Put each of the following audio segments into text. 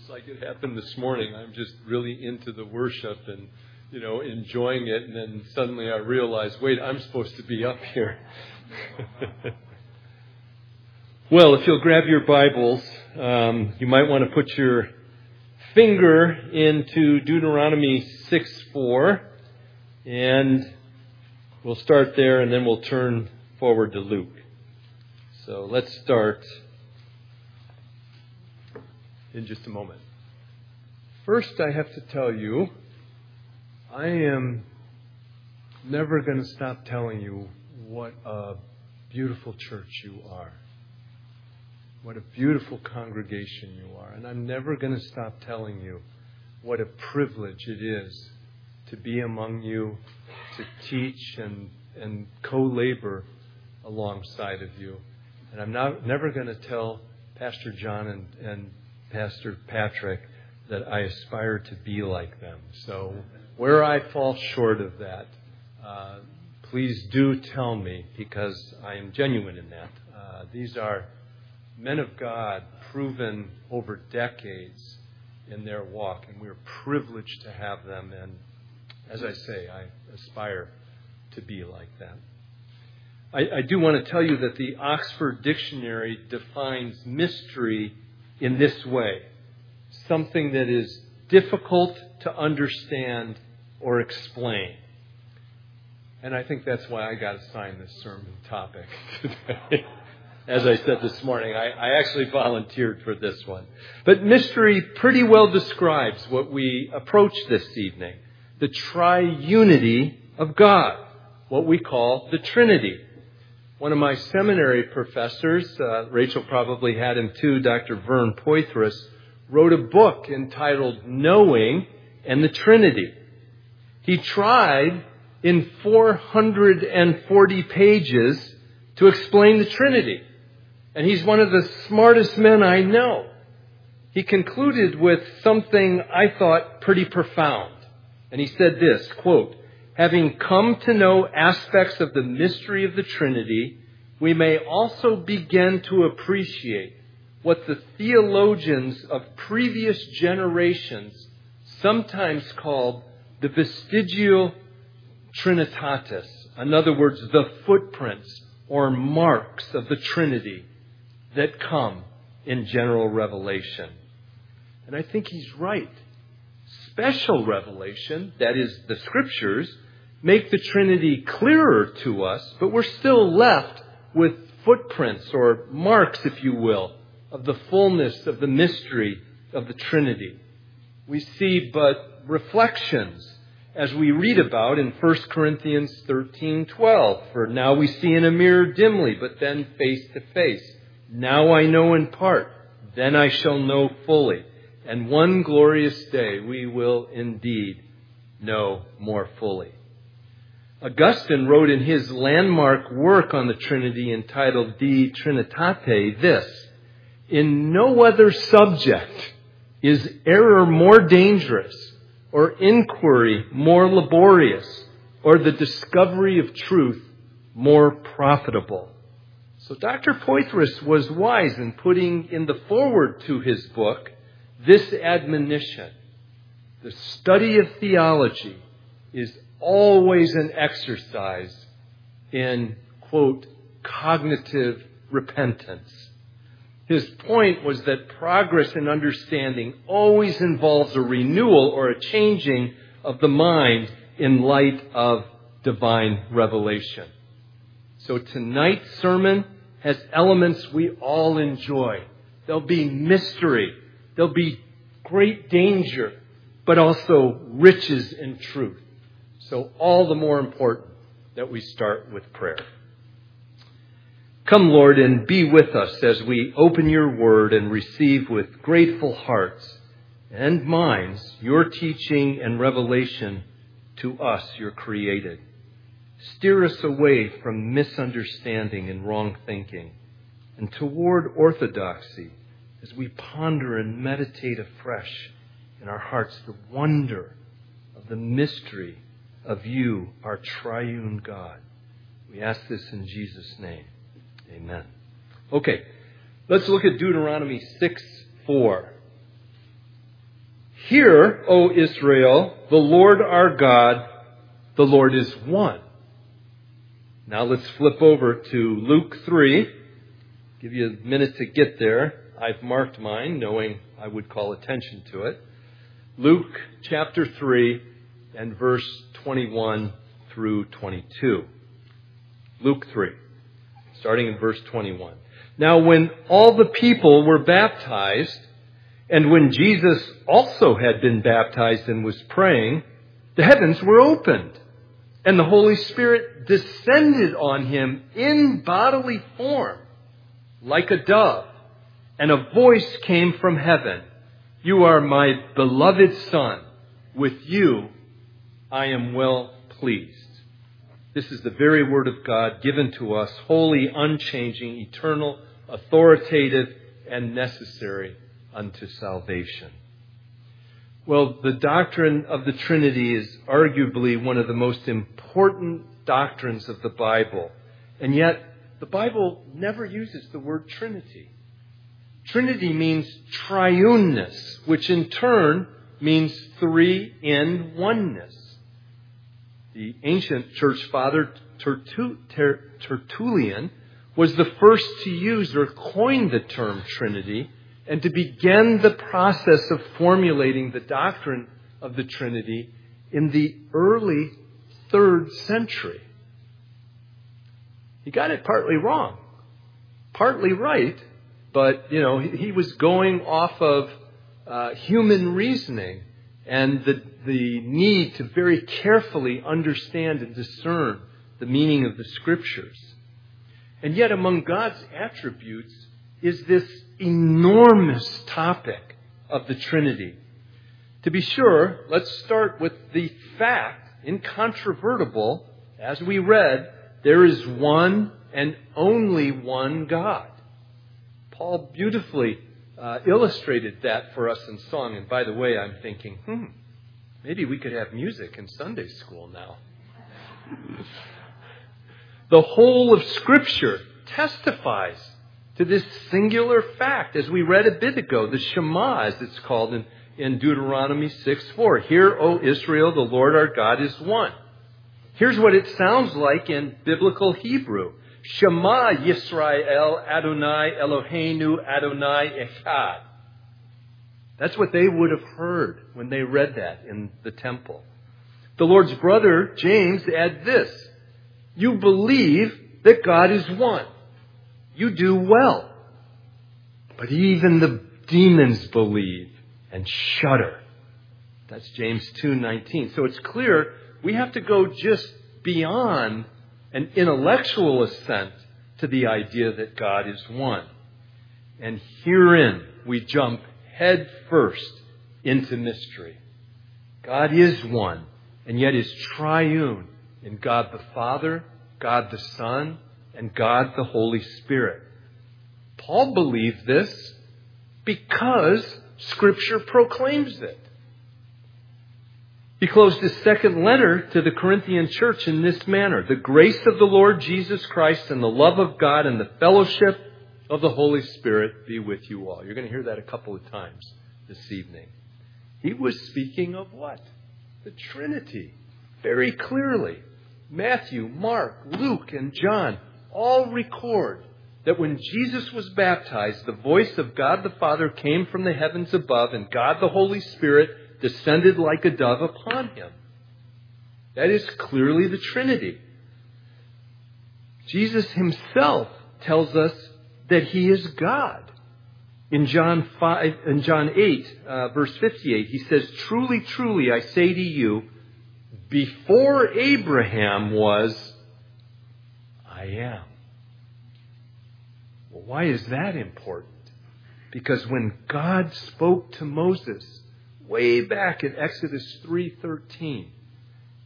just like it happened this morning. I'm just really into the worship and, you know, enjoying it. And then suddenly I realize, wait, I'm supposed to be up here. well, if you'll grab your Bibles, um, you might want to put your finger into Deuteronomy 6 4. And we'll start there and then we'll turn forward to Luke. So let's start in just a moment. First, I have to tell you, I am never going to stop telling you what a beautiful church you are. What a beautiful congregation you are. And I'm never going to stop telling you what a privilege it is to be among you, to teach and, and co labor alongside of you. And I'm not, never going to tell Pastor John and, and Pastor Patrick that I aspire to be like them. So where I fall short of that, uh, please do tell me because I am genuine in that. Uh, these are men of God proven over decades in their walk, and we're privileged to have them. And as I say, I aspire to be like them. I, I do want to tell you that the Oxford Dictionary defines mystery in this way something that is difficult to understand or explain. And I think that's why I got assigned this sermon topic today. As I said this morning, I, I, actually volunteered for this one. But mystery pretty well describes what we approach this evening the triunity of God, what we call the Trinity. One of my seminary professors, uh, Rachel probably had him too, Dr. Vern Poythress, wrote a book entitled Knowing and the Trinity. He tried in 440 pages to explain the Trinity. And he's one of the smartest men I know. He concluded with something I thought pretty profound. And he said this, quote, having come to know aspects of the mystery of the Trinity, we may also begin to appreciate what the theologians of previous generations sometimes called the vestigia trinitatis. In other words, the footprints or marks of the Trinity that come in general revelation. And I think he's right. Special revelation, that is, the scriptures, make the Trinity clearer to us, but we're still left with footprints or marks, if you will, of the fullness of the mystery of the Trinity. We see but reflections as we read about in 1 Corinthians 13:12 for now we see in a mirror dimly but then face to face. Now I know in part then I shall know fully. And one glorious day we will indeed know more fully Augustine wrote in his landmark work on the Trinity entitled De Trinitate this In no other subject is error more dangerous, or inquiry more laborious, or the discovery of truth more profitable. So Dr. Poythress was wise in putting in the foreword to his book this admonition. The study of theology is always an exercise in, quote, cognitive repentance. His point was that progress in understanding always involves a renewal or a changing of the mind in light of divine revelation. So tonight's sermon has elements we all enjoy. There'll be mystery. There'll be great danger, but also riches in truth. So, all the more important that we start with prayer. Come, Lord, and be with us as we open your word and receive with grateful hearts and minds your teaching and revelation to us, your created. Steer us away from misunderstanding and wrong thinking and toward orthodoxy as we ponder and meditate afresh in our hearts the wonder of the mystery of you, our triune God. We ask this in Jesus' name. Amen. Okay, let's look at Deuteronomy 6 4. Hear, O Israel, the Lord our God, the Lord is one. Now let's flip over to Luke 3. Give you a minute to get there. I've marked mine, knowing I would call attention to it. Luke chapter 3 and verse 21 through 22. Luke 3, starting in verse 21. Now when all the people were baptized, and when Jesus also had been baptized and was praying, the heavens were opened, and the Holy Spirit descended on him in bodily form, like a dove, and a voice came from heaven. You are my beloved Son. With you I am well pleased. This is the very Word of God given to us, holy, unchanging, eternal, authoritative, and necessary unto salvation. Well, the doctrine of the Trinity is arguably one of the most important doctrines of the Bible. And yet, the Bible never uses the word Trinity. Trinity means triuneness, which in turn means three in oneness. The ancient church father Tertullian was the first to use or coin the term Trinity and to begin the process of formulating the doctrine of the Trinity in the early third century. He got it partly wrong, partly right, but, you know, he, was going off of uh, human reasoning and the, the need to very carefully understand and discern the meaning of the scriptures. And yet, among God's attributes is this enormous topic of the Trinity. To be sure, let's start with the fact, incontrovertible, as we read, there is one and only one God. Paul beautifully uh, illustrated that for us in song. And by the way, I'm thinking, hmm, maybe we could have music in Sunday school now. the whole of Scripture testifies to this singular fact, as we read a bit ago, the Shema, as it's called in, in Deuteronomy 6 4. Hear, O Israel, the Lord our God is one. Here's what it sounds like in biblical Hebrew. Shema Yisrael Adonai Eloheinu Adonai Echad. That's what they would have heard when they read that in the temple. The Lord's brother, James, adds this. You believe that God is one. You do well. But even the demons believe and shudder. That's James 2:19. So it's clear we have to go just beyond an intellectual assent to the idea that God is one. And herein we jump head first into mystery. God is one, and yet is triune in God the Father, God the Son, and God the Holy Spirit. Paul believed this because Scripture proclaims it. He closed his second letter to the Corinthian church in this manner The grace of the Lord Jesus Christ and the love of God and the fellowship of the Holy Spirit be with you all. You're going to hear that a couple of times this evening. He was speaking of what? The Trinity. Very clearly. Matthew, Mark, Luke, and John all record that when Jesus was baptized, the voice of God the Father came from the heavens above, and God the Holy Spirit descended like a dove upon him. That is clearly the Trinity. Jesus himself tells us that he is God. In John 5, in John 8, uh, verse 58, he says, Truly, truly, I say to you, before Abraham was, I am. Well, why is that important? Because when God spoke to Moses, way back in Exodus 3:13,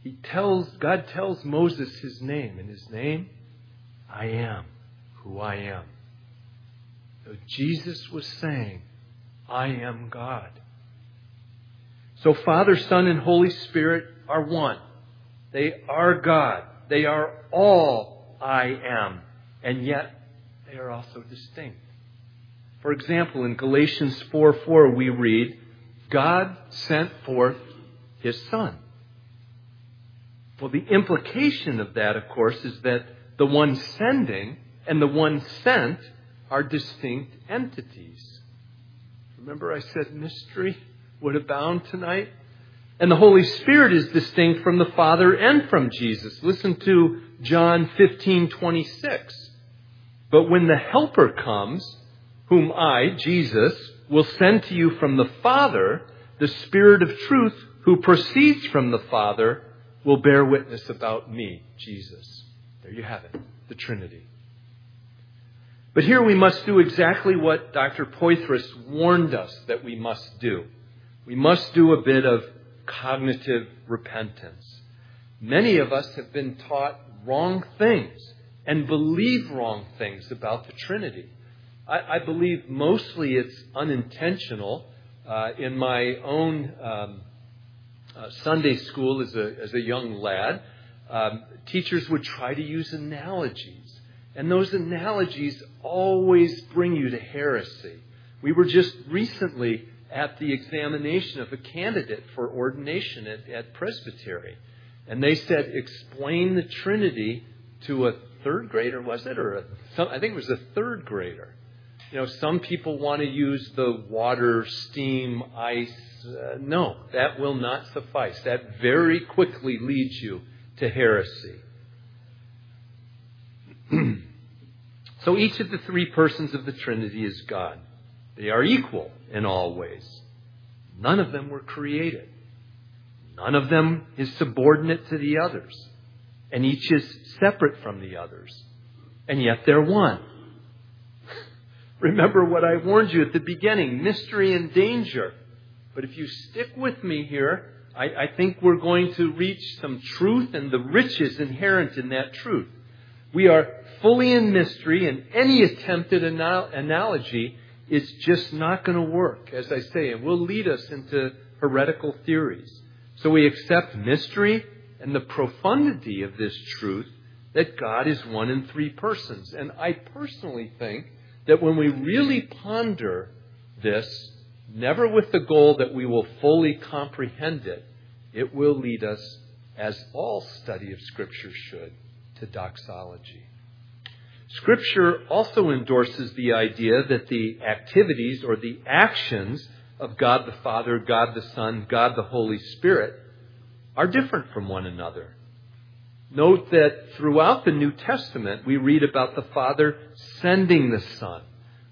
he tells God tells Moses his name, and his name, I am who I am. So Jesus was saying, I am God. So Father, Son, and Holy Spirit are one. They are God. They are all I am. And yet, they are also distinct. For example, in Galatians 4 4, we read, God sent forth his Son. Well, the implication of that, of course, is that the one sending and the one sent are distinct entities. Remember, I said mystery would abound tonight? And the Holy Spirit is distinct from the Father and from Jesus. Listen to John 15, 26. But when the Helper comes, whom I, Jesus, will send to you from the Father, the Spirit of truth, who proceeds from the Father, will bear witness about me, Jesus. There you have it, the Trinity. But here we must do exactly what Dr. Poythress warned us that we must do. We must do a bit of cognitive repentance. Many of us have been taught wrong things and believe wrong things about the Trinity. I, I believe mostly it's unintentional. Uh, in my own um, uh, Sunday school as a, as a young lad, um, teachers would try to use analogies. And those analogies always bring you to heresy. We were just recently at the examination of a candidate for ordination at, at Presbytery. And they said, explain the Trinity to a third grader, was it? Or a, I think it was a third grader. You know, some people want to use the water, steam, ice. Uh, no, that will not suffice. That very quickly leads you to heresy. so each of the three persons of the Trinity is God. They are equal in all ways. None of them were created. None of them is subordinate to the others. And each is separate from the others. And yet they're one. Remember what I warned you at the beginning mystery and danger. But if you stick with me here, I, I, think we're going to reach some truth and the riches inherent in that truth. We are fully in mystery, and any attempt at anal- analogy is just not going to work, as I say, and will lead us into heretical theories. So we accept mystery and the profundity of this truth that God is one in three persons. And I personally think that when we really ponder this, never with the goal that we will fully comprehend it, it will lead us, as all study of Scripture should, to doxology. Scripture also endorses the idea that the activities or the actions of God the Father, God the Son, God the Holy Spirit are different from one another. Note that throughout the New Testament, we read about the Father sending the Son,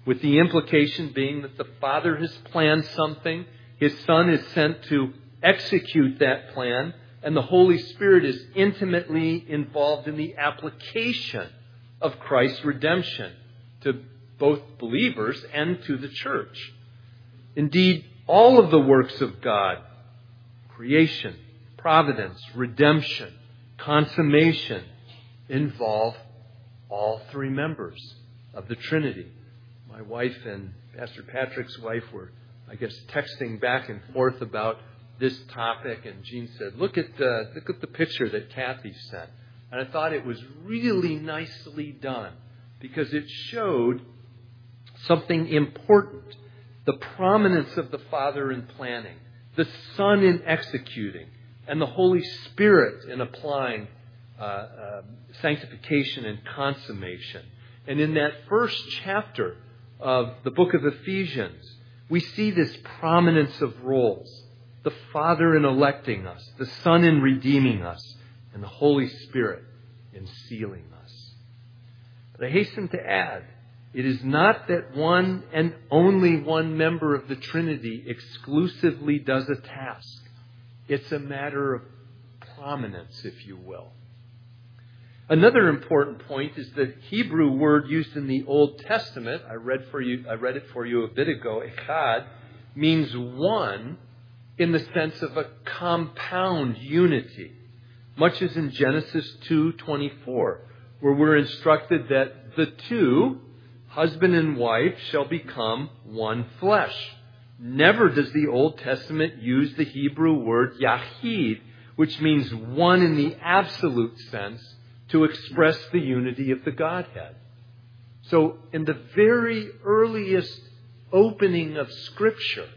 with the implication being that the Father has planned something, His Son is sent to execute that plan, and the Holy Spirit is intimately involved in the application of Christ's redemption to both believers and to the church. Indeed, all of the works of God, creation, providence, redemption, consummation, involve all three members of the Trinity. My wife and Pastor Patrick's wife were, I guess, texting back and forth about this topic, and Jean said, "Look at the look at the picture that Kathy sent." And I thought it was really nicely done because it showed something important the prominence of the Father in planning, the Son in executing, and the Holy Spirit in applying uh, uh, sanctification and consummation. And in that first chapter of the book of Ephesians, we see this prominence of roles the Father in electing us, the Son in redeeming us, and the Holy Spirit in sealing us. But I hasten to add, it is not that one and only one member of the Trinity exclusively does a task. It's a matter of prominence, if you will. Another important point is the Hebrew word used in the Old Testament. I read for you. I read it for you a bit ago. Echad means one in the sense of a compound unity much as in Genesis 2:24, where we're instructed that the two, husband and wife, shall become one flesh. Never does the Old Testament use the Hebrew word yahid, which means one in the absolute sense, to express the unity of the Godhead. So, in the very earliest opening of Scripture,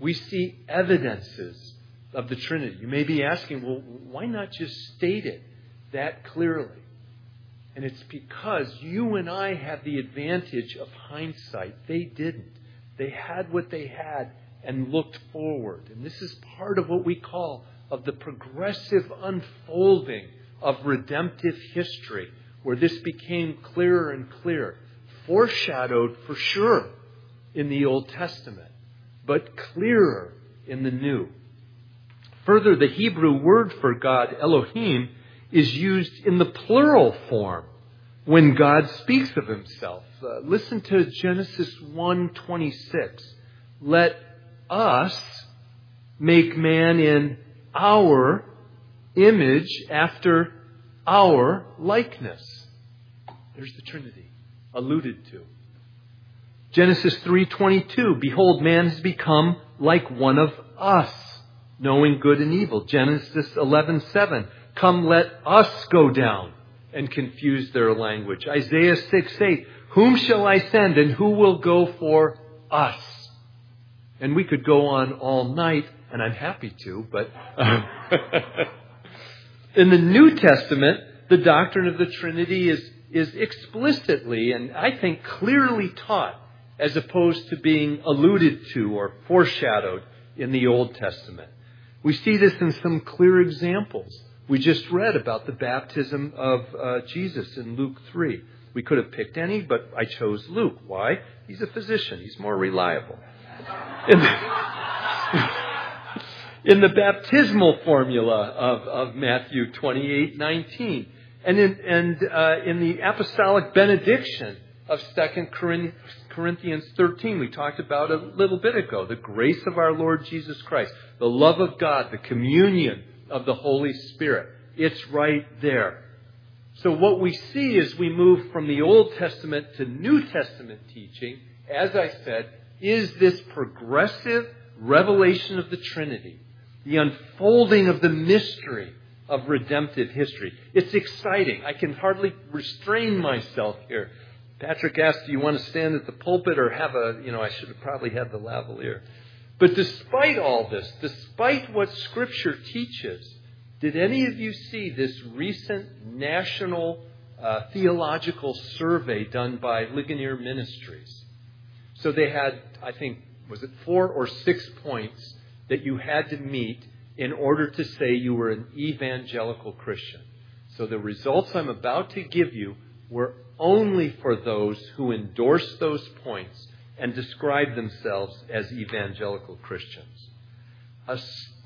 We see evidences of the Trinity. You may be asking, well, why not just state it that clearly? And it's because you and I have the advantage of hindsight. They didn't. They had what they had and looked forward. And this is part of what we call of the progressive unfolding of redemptive history, where this became clearer and clearer. Foreshadowed for sure in the Old Testament, but clearer in the New. Further, the Hebrew word for God, Elohim, is used in the plural form when God speaks of himself. Uh, listen to Genesis 1:26. Let us make man in our image after our likeness. There's the Trinity alluded to. Genesis 3:22 Behold man has become like one of us knowing good and evil. Genesis 11:7 Come let us go down and confuse their language. Isaiah 6:8 Whom shall I send and who will go for us? And we could go on all night and I'm happy to, but in the New Testament, the doctrine of the Trinity is, is explicitly and I think clearly taught as opposed to being alluded to or foreshadowed in the Old Testament. We see this in some clear examples. We just read about the baptism of uh, Jesus in Luke 3. We could have picked any, but I chose Luke. Why? He's a physician. He's more reliable. In the, in the baptismal formula of, of Matthew 28, 19. And in, and, uh, in the apostolic benediction of 2 Corinthians 13, we talked about a little bit ago. The grace of our Lord Jesus Christ, the love of God, the communion of the Holy Spirit. It's right there. So what we see as we move from the Old Testament to New Testament teaching, as I said, is this progressive revelation of the Trinity, the unfolding of the mystery of redemptive history. It's exciting. I can hardly restrain myself here. Patrick asked, Do you want to stand at the pulpit or have a, you know, I should have probably had the lavalier. But despite all this, despite what Scripture teaches, did any of you see this recent national uh, theological survey done by Ligonier Ministries? So they had, I think, was it four or six points that you had to meet in order to say you were an evangelical Christian. So the results I'm about to give you were only for those who endorsed those points and describe themselves as evangelical Christians. A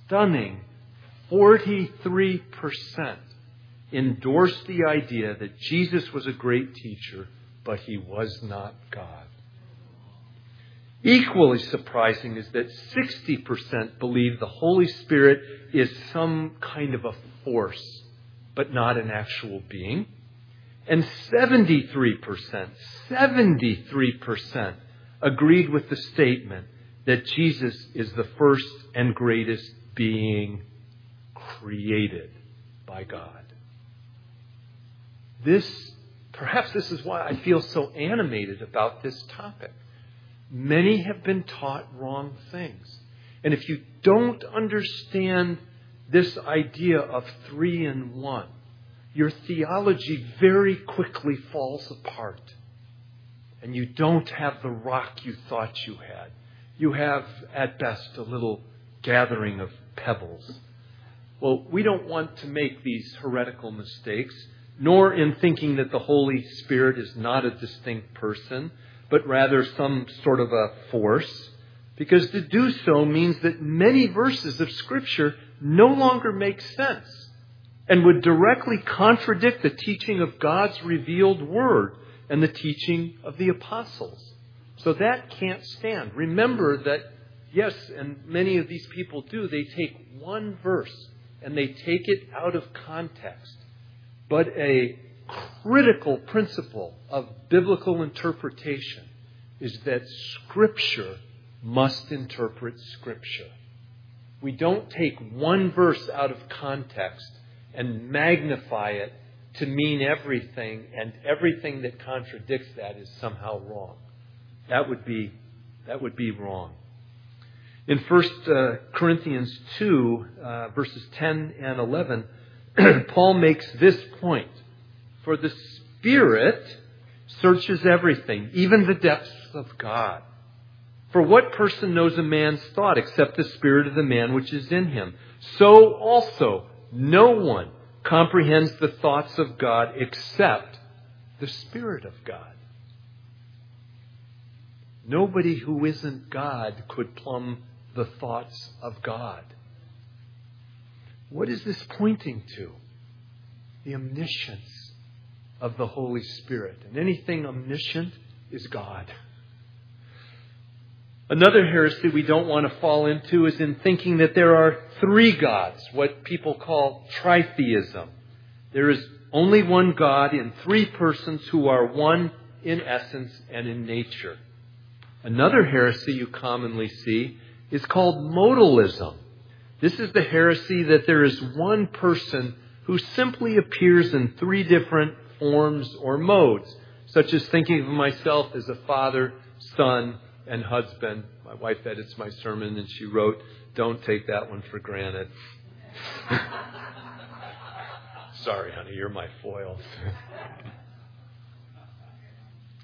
stunning 43% endorsed the idea that Jesus was a great teacher, but he was not God. Equally surprising is that 60% believe the Holy Spirit is some kind of a force, but not an actual being. And 73%, 73% agreed with the statement that Jesus is the first and greatest being created by God. This, perhaps this is why I feel so animated about this topic. Many have been taught wrong things. And if you don't understand this idea of three in one, your theology very quickly falls apart. And you don't have the rock you thought you had. You have, at best, a little gathering of pebbles. Well, we don't want to make these heretical mistakes, nor in thinking that the Holy Spirit is not a distinct person, but rather some sort of a force. Because to do so means that many verses of Scripture no longer make sense and would directly contradict the teaching of God's revealed Word and the teaching of the apostles. So that can't stand. Remember that, yes, and many of these people do, they take one verse and they take it out of context. But a critical principle of biblical interpretation is that Scripture must interpret Scripture. We don't take one verse out of context and magnify it to mean everything, and everything that contradicts that is somehow wrong. That would be, that would be wrong. In 1 uh, Corinthians 2, uh, verses 10 and 11, Paul makes this point. For the Spirit searches everything, even the depths of God. For what person knows a man's thought except the spirit of the man which is in him? So also, no one comprehends the thoughts of God except the Spirit of God. Nobody who isn't God could plumb the thoughts of God. What is this pointing to? The omniscience of the Holy Spirit. And anything omniscient is God. Another heresy we don't want to fall into is in thinking that there are three gods, what people call tritheism. There is only one God in three persons who are one in essence and in nature. Another heresy you commonly see is called modalism. This is the heresy that there is one person who simply appears in three different forms or modes, such as thinking of myself as a father, son, and husband. My wife edits my sermon and she wrote, Don't take that one for granted. Sorry, honey, you're my foil.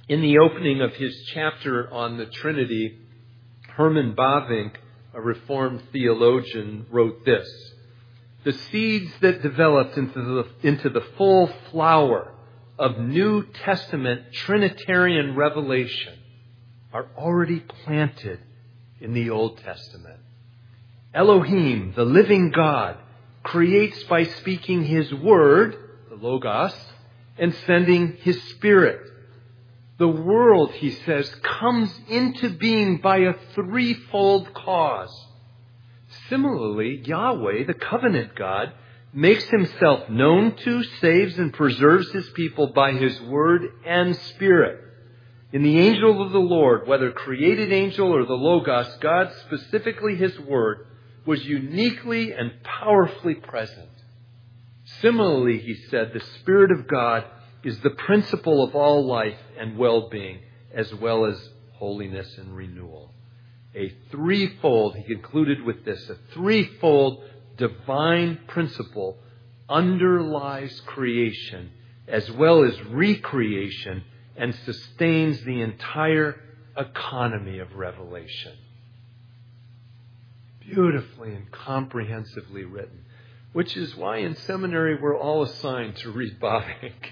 In the opening of his chapter on the Trinity, Herman Bavinck, a Reformed theologian, wrote this The seeds that developed into the, into the full flower of New Testament Trinitarian revelation are already planted in the Old Testament. Elohim, the living God, creates by speaking His Word, the Logos, and sending His Spirit. The world, he says, comes into being by a threefold cause. Similarly, Yahweh, the covenant God, makes himself known to, saves, and preserves his people by his word and spirit. In the angel of the Lord, whether created angel or the Logos, God, specifically His Word, was uniquely and powerfully present. Similarly, he said, the Spirit of God is the principle of all life and well-being, as well as holiness and renewal. A threefold, he concluded with this, a threefold divine principle underlies creation as well as recreation and sustains the entire economy of Revelation. Beautifully and comprehensively written, which is why in seminary we're all assigned to read Bavinck.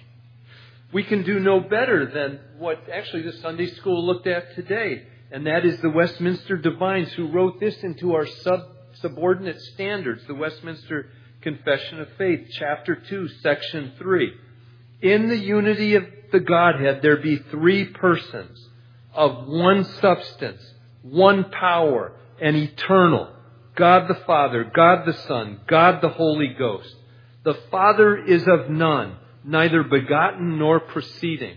We can do no better than what actually the Sunday school looked at today, and that is the Westminster Divines who wrote this into our sub subordinate standards, the Westminster Confession of Faith, chapter 2, section 3. In the unity of the Godhead, there be three persons of one substance, one power, and eternal. God the Father, God the Son, God the Holy Ghost. The Father is of none, neither begotten nor proceeding.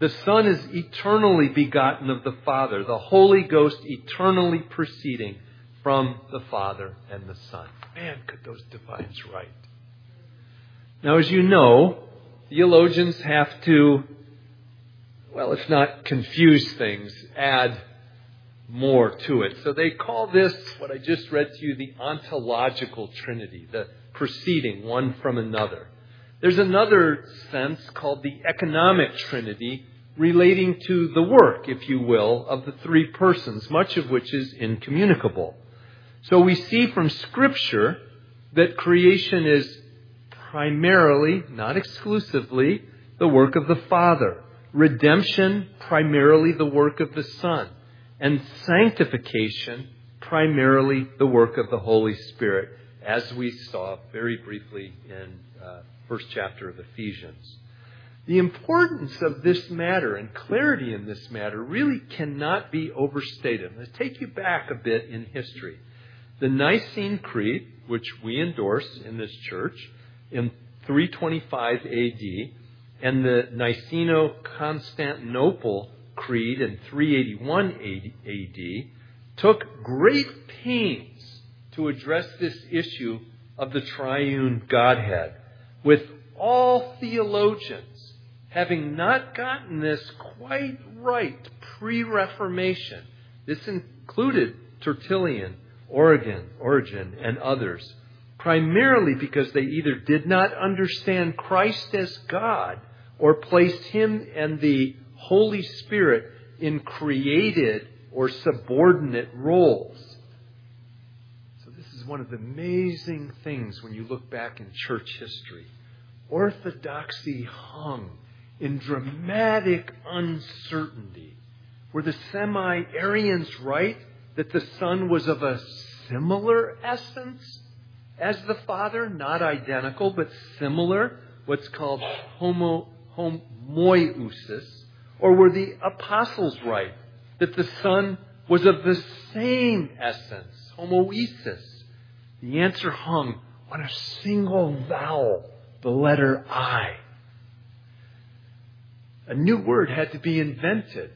The Son is eternally begotten of the Father, the Holy Ghost eternally proceeding from the Father and the Son. Man, could those divines write. Now, as you know, theologians have to, well, if not confuse things, add more to it. So they call this, what I just read to you, the ontological trinity, the proceeding one from another. There's another sense called the economic trinity relating to the work, if you will, of the three persons, much of which is incommunicable. So we see from Scripture that creation is primarily, not exclusively, the work of the Father. Redemption, primarily the work of the Son. And sanctification, primarily the work of the Holy Spirit, as we saw very briefly in uh, first chapter of Ephesians. The importance of this matter and clarity in this matter really cannot be overstated. Let's take you back a bit in history. The Nicene Creed, which we endorse in this church in 325 AD, and the Niceno Constantinople Creed in 381 AD, took great pains to address this issue of the triune Godhead, with all theologians having not gotten this quite right pre Reformation. This included Tertullian Origen, Origen, and others, primarily because they either did not understand Christ as God or placed Him and the Holy Spirit in created or subordinate roles. So, this is one of the amazing things when you look back in church history. Orthodoxy hung in dramatic uncertainty. Were the semi Arians right that the Son was of a similar essence as the Father? Not identical, but similar. What's called homo, homoiousios. Or were the apostles right that the Son was of the same essence, homoousios? The answer hung on a single vowel, the letter I a new word had to be invented.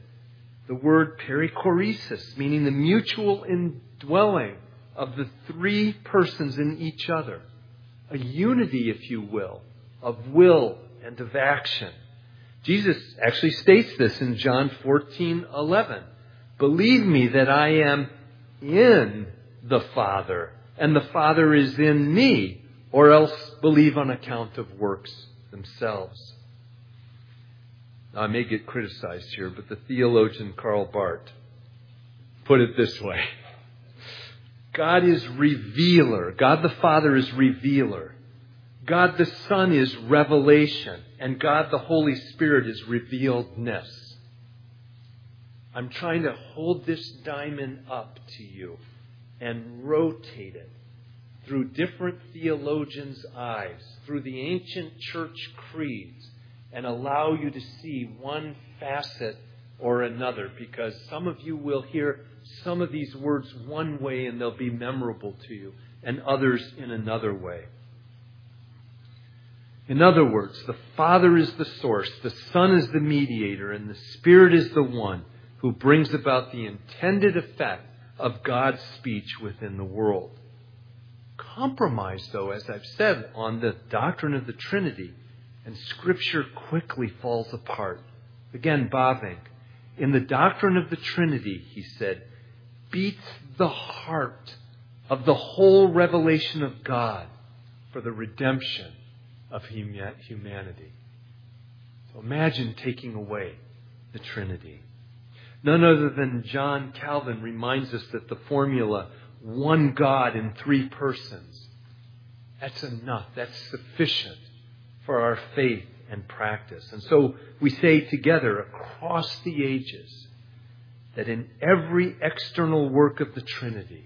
The word perichoresis, meaning the mutual indwelling of the three persons in each other. A unity, if you will, of will and of action. Jesus actually states this in John 14, 11. Believe me that I am in the Father, and the Father is in me, or else believe on account of works themselves. Now, I may get criticized here, but the theologian Karl Barth put it this way God is revealer, God the Father is revealer, God the Son is revelation, and God the Holy Spirit is revealedness. I'm trying to hold this diamond up to you and rotate it through different theologians' eyes, through the ancient church creeds and allow you to see one facet or another because some of you will hear some of these words one way and they'll be memorable to you, and others in another way. In other words, the Father is the source, the Son is the mediator, and the Spirit is the one who brings about the intended effect of God's speech within the world. Compromise, though, as I've said, on the doctrine of the Trinity and Scripture quickly falls apart. Again, Bavinck, in the doctrine of the Trinity, he said, beats the heart of the whole revelation of God for the redemption of humanity. So imagine taking away the Trinity. None other than John Calvin reminds us that the formula, one God in three persons, that's enough. That's sufficient for our faith and practice. And so we say together across the ages that in every external work of the Trinity,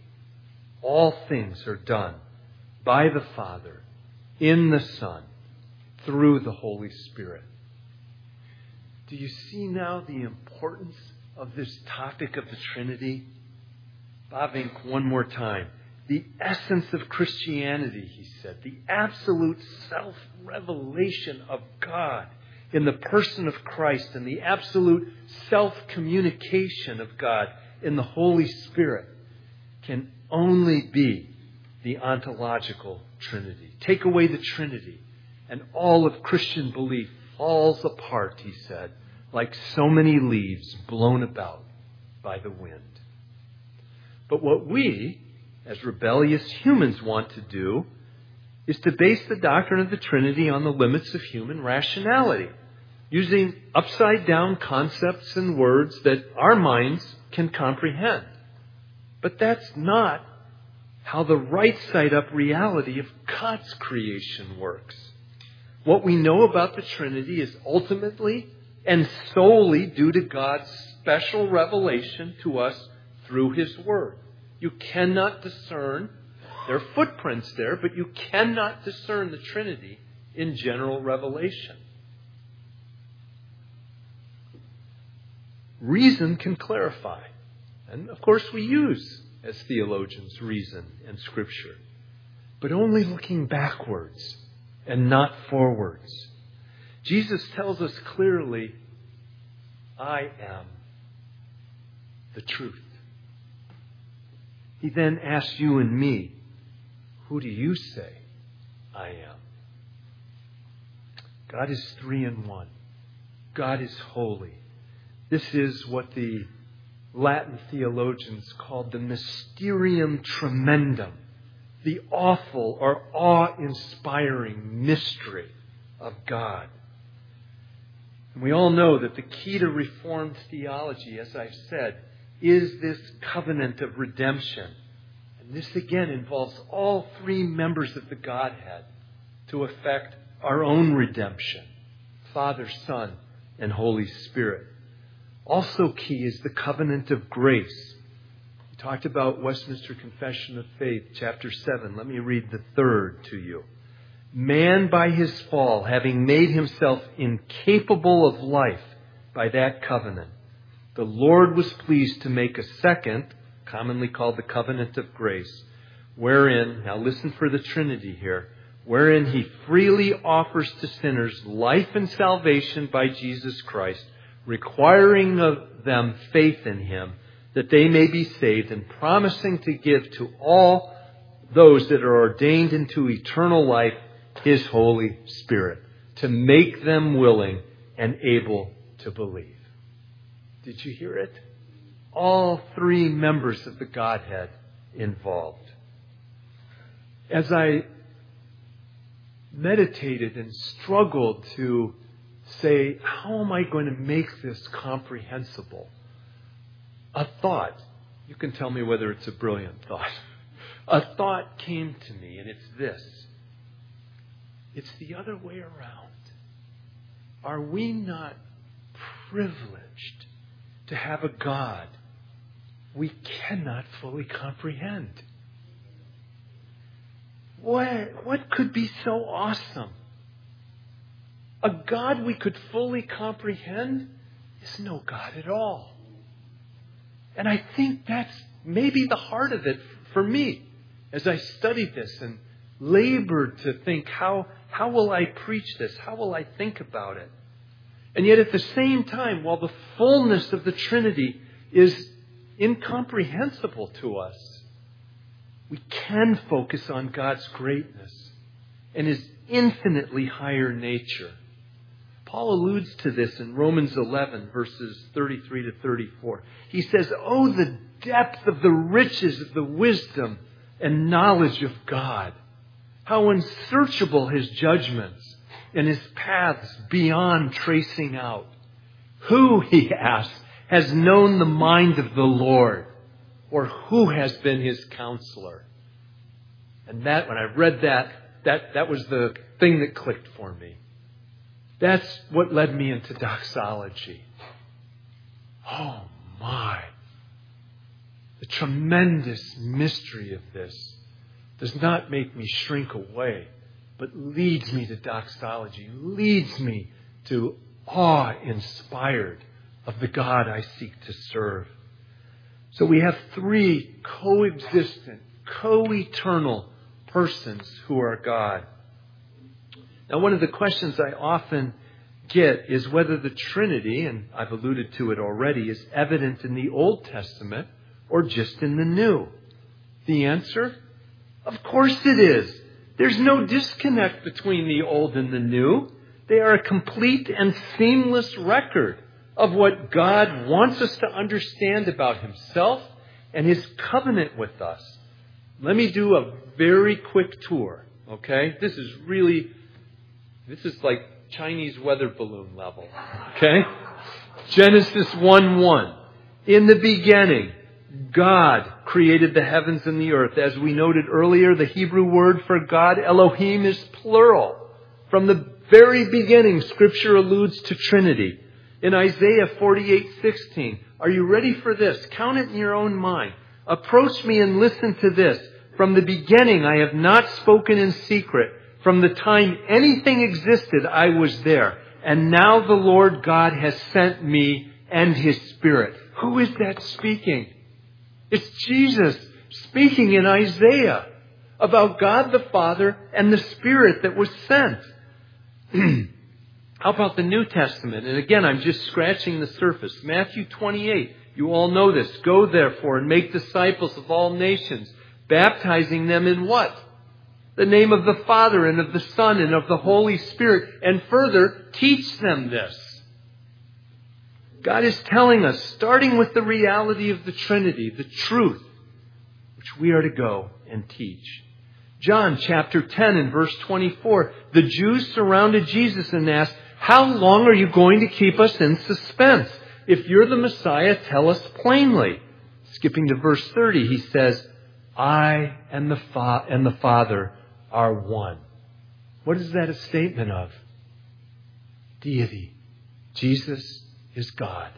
all things are done by the Father, in the Son, through the Holy Spirit. Do you see now the importance of this topic of the Trinity? Bavinck, one more time the essence of Christianity, he said, the absolute self revelation of God in the person of Christ and the absolute self communication of God in the Holy Spirit can only be the ontological Trinity. Take away the Trinity, and all of Christian belief falls apart, he said, like so many leaves blown about by the wind. But what we, as rebellious humans want to do, is to base the doctrine of the Trinity on the limits of human rationality, using upside down concepts and words that our minds can comprehend. But that's not how the right side up reality of God's creation works. What we know about the Trinity is ultimately and solely due to God's special revelation to us through His Word. You cannot discern, there are footprints there, but you cannot discern the Trinity in general revelation. Reason can clarify. And of course, we use, as theologians, reason and Scripture. But only looking backwards and not forwards. Jesus tells us clearly, I am the truth. He then asks you and me, Who do you say I am? God is three in one. God is holy. This is what the Latin theologians called the mysterium tremendum, the awful or awe inspiring mystery of God. And we all know that the key to Reformed theology, as I've said, is this covenant of redemption. And this again involves all three members of the Godhead to effect our own redemption Father, Son, and Holy Spirit. Also, key is the covenant of grace. We talked about Westminster Confession of Faith, chapter 7. Let me read the third to you. Man, by his fall, having made himself incapable of life by that covenant, the Lord was pleased to make a second, commonly called the covenant of grace, wherein, now listen for the Trinity here, wherein he freely offers to sinners life and salvation by Jesus Christ, requiring of them faith in him, that they may be saved, and promising to give to all those that are ordained into eternal life his Holy Spirit to make them willing and able to believe. Did you hear it? All three members of the Godhead involved. As I meditated and struggled to say, how am I going to make this comprehensible? A thought, you can tell me whether it's a brilliant thought, a thought came to me, and it's this it's the other way around. Are we not privileged to have a God we cannot fully comprehend? What, what could be so awesome? A God we could fully comprehend is no God at all. And I think that's maybe the heart of it for me as I studied this and labored to think how, how will I preach this? How will I think about it? And yet at the same time, while the fullness of the Trinity is incomprehensible to us, we can focus on God's greatness and His infinitely higher nature. Paul alludes to this in Romans 11, verses 33 to 34. He says, Oh, the depth of the riches of the wisdom and knowledge of God! How unsearchable his judgments and his paths beyond tracing out. Who, he asks, has known the mind of the Lord? Or who has been his counselor? And that, when I read that, that, that was the thing that clicked for me. That's what led me into doxology. Oh my. The tremendous mystery of this does not make me shrink away, but leads me to doxology, leads me to awe inspired of the God I seek to serve. So we have three coexistent, co eternal persons who are God. Now, one of the questions I often get is whether the Trinity, and I've alluded to it already, is evident in the Old Testament or just in the New. The answer of course it is. There's no disconnect between the old and the new. They are a complete and seamless record of what God wants us to understand about Himself and His covenant with us. Let me do a very quick tour, okay? This is really, this is like Chinese weather balloon level, okay? Genesis 1 1. In the beginning, God created the heavens and the earth. As we noted earlier, the Hebrew word for God, Elohim, is plural. From the very beginning, Scripture alludes to Trinity. In Isaiah 48:16, are you ready for this? Count it in your own mind. Approach me and listen to this. From the beginning, I have not spoken in secret. From the time anything existed, I was there. And now the Lord God has sent me and His Spirit. Who is that speaking? It's Jesus speaking in Isaiah about God the Father and the Spirit that was sent. How about the New Testament? And again, I'm just scratching the surface. Matthew 28. You all know this. Go therefore and make disciples of all nations, baptizing them in what? The name of the Father and of the Son and of the Holy Spirit. And further, teach them this. God is telling us, starting with the reality of the Trinity, the truth, which we are to go and teach. John chapter 10 and verse 24, the Jews surrounded Jesus and asked, How long are you going to keep us in suspense? If you're the Messiah, tell us plainly. Skipping to verse 30, he says, I and the, fa- and the Father are one. What is that a statement of? Deity. Jesus is God.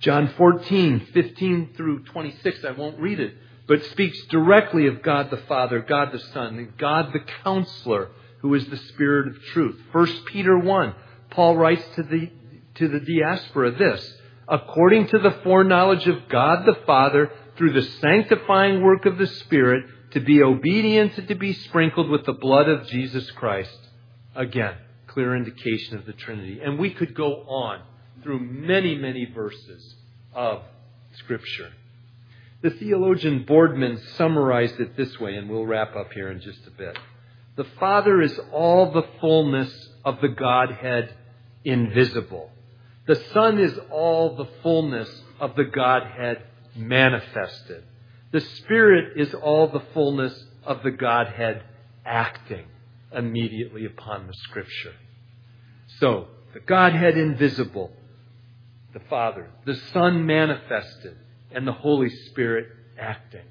John 14, 15 through 26, I won't read it, but speaks directly of God the Father, God the Son, and God the Counselor, who is the Spirit of truth. 1 Peter 1, Paul writes to the, to the diaspora this, according to the foreknowledge of God the Father, through the sanctifying work of the Spirit, to be obedient and to be sprinkled with the blood of Jesus Christ. Again, clear indication of the Trinity. And we could go on through many, many verses of Scripture. The theologian Boardman summarized it this way, and we'll wrap up here in just a bit. The Father is all the fullness of the Godhead invisible. The Son is all the fullness of the Godhead manifested. The Spirit is all the fullness of the Godhead acting immediately upon the Scripture. So, the Godhead invisible, the Father, the Son manifested, and the Holy Spirit acting.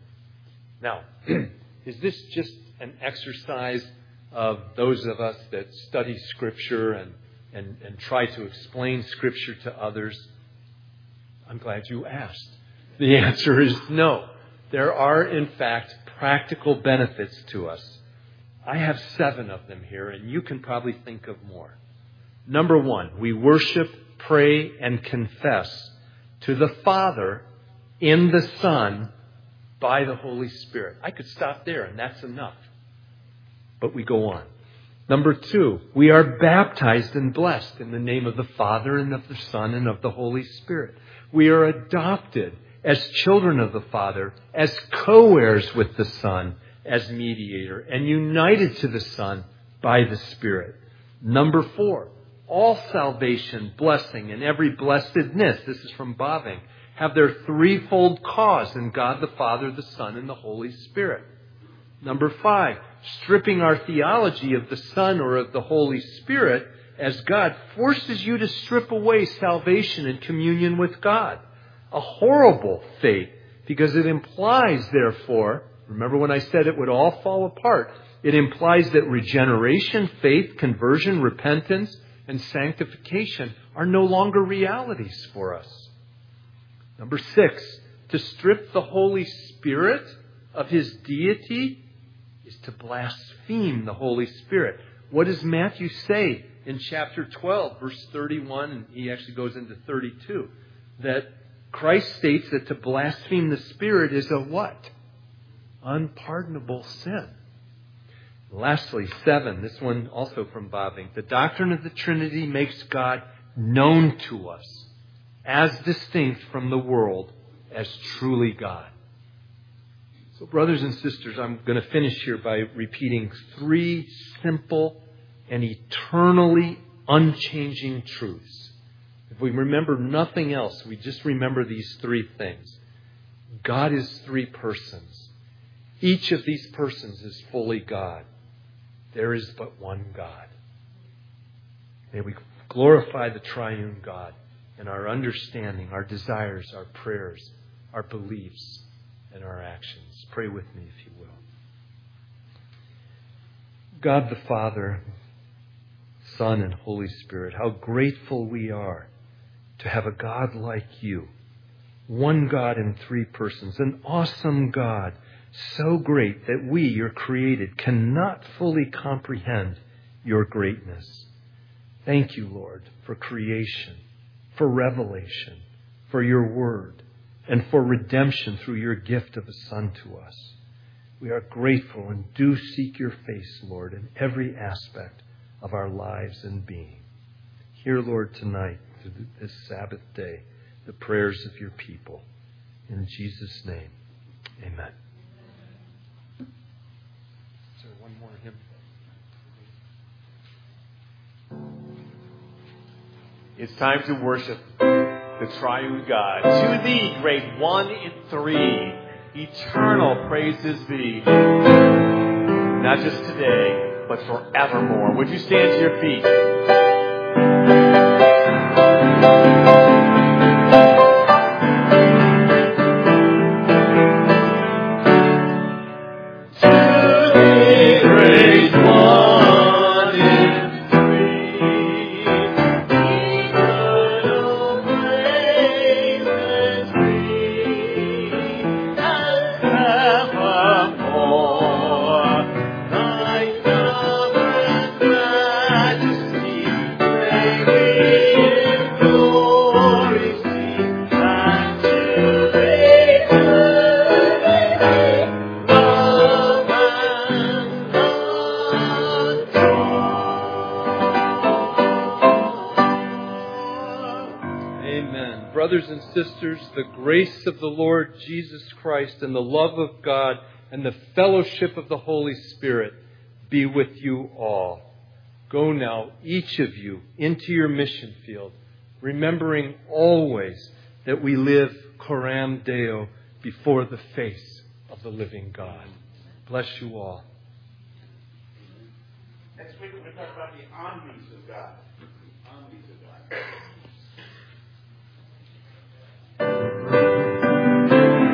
Now, is this just an exercise of those of us that study Scripture and, and, and try to explain Scripture to others? I'm glad you asked. The answer is no. There are, in fact, practical benefits to us. I have seven of them here, and you can probably think of more. Number one, we worship, pray, and confess to the Father in the Son by the Holy Spirit. I could stop there, and that's enough. But we go on. Number two, we are baptized and blessed in the name of the Father and of the Son and of the Holy Spirit. We are adopted as children of the Father, as co heirs with the Son, as mediator, and united to the Son by the Spirit. Number four, all salvation, blessing, and every blessedness, this is from Bavinck, have their threefold cause in God the Father, the Son, and the Holy Spirit. Number five, stripping our theology of the Son or of the Holy Spirit as God forces you to strip away salvation and communion with God a horrible fate because it implies, therefore, remember when I said it would all fall apart? It implies that regeneration, faith, conversion, repentance, and sanctification are no longer realities for us. Number six, to strip the Holy Spirit of his deity is to blaspheme the Holy Spirit. What does Matthew say in chapter 12, verse 31? And he actually goes into 32. That Christ states that to blaspheme the Spirit is a what? Unpardonable sin. Lastly, seven, this one also from Bavinck. The doctrine of the Trinity makes God known to us as distinct from the world as truly God. So, brothers and sisters, I'm going to finish here by repeating three simple and eternally unchanging truths. If we remember nothing else, we just remember these three things. God is three persons. Each of these persons is fully God. There is but one God. May we glorify the triune God in our understanding, our desires, our prayers, our beliefs, and our actions. Pray with me if you will. God the Father, Son, and Holy Spirit, how grateful we are to have a God like you. One God in three persons, an awesome God, so great that we, your created, cannot fully comprehend your greatness. Thank you, Lord, for creation, for revelation, for your word, and for redemption through your gift of a Son to us. We are grateful and do seek your face, Lord, in every aspect of our lives and being. Here, Lord, tonight, this Sabbath day the prayers of your people. In Jesus' name, amen. Is there one more hymn? It's time to worship. the triune God. To thee, great one in three, eternal praises be. Not just today, but forevermore. Would you stand to your feet? Brothers grace of the Lord Jesus Christ and the love of God and the fellowship of the Holy Spirit be with you all. Go now, each of you, into your mission field, remembering always that we live coram deo before the face of the living God. Bless you all. Next week we're going to talk about the armies of God. Armies of God.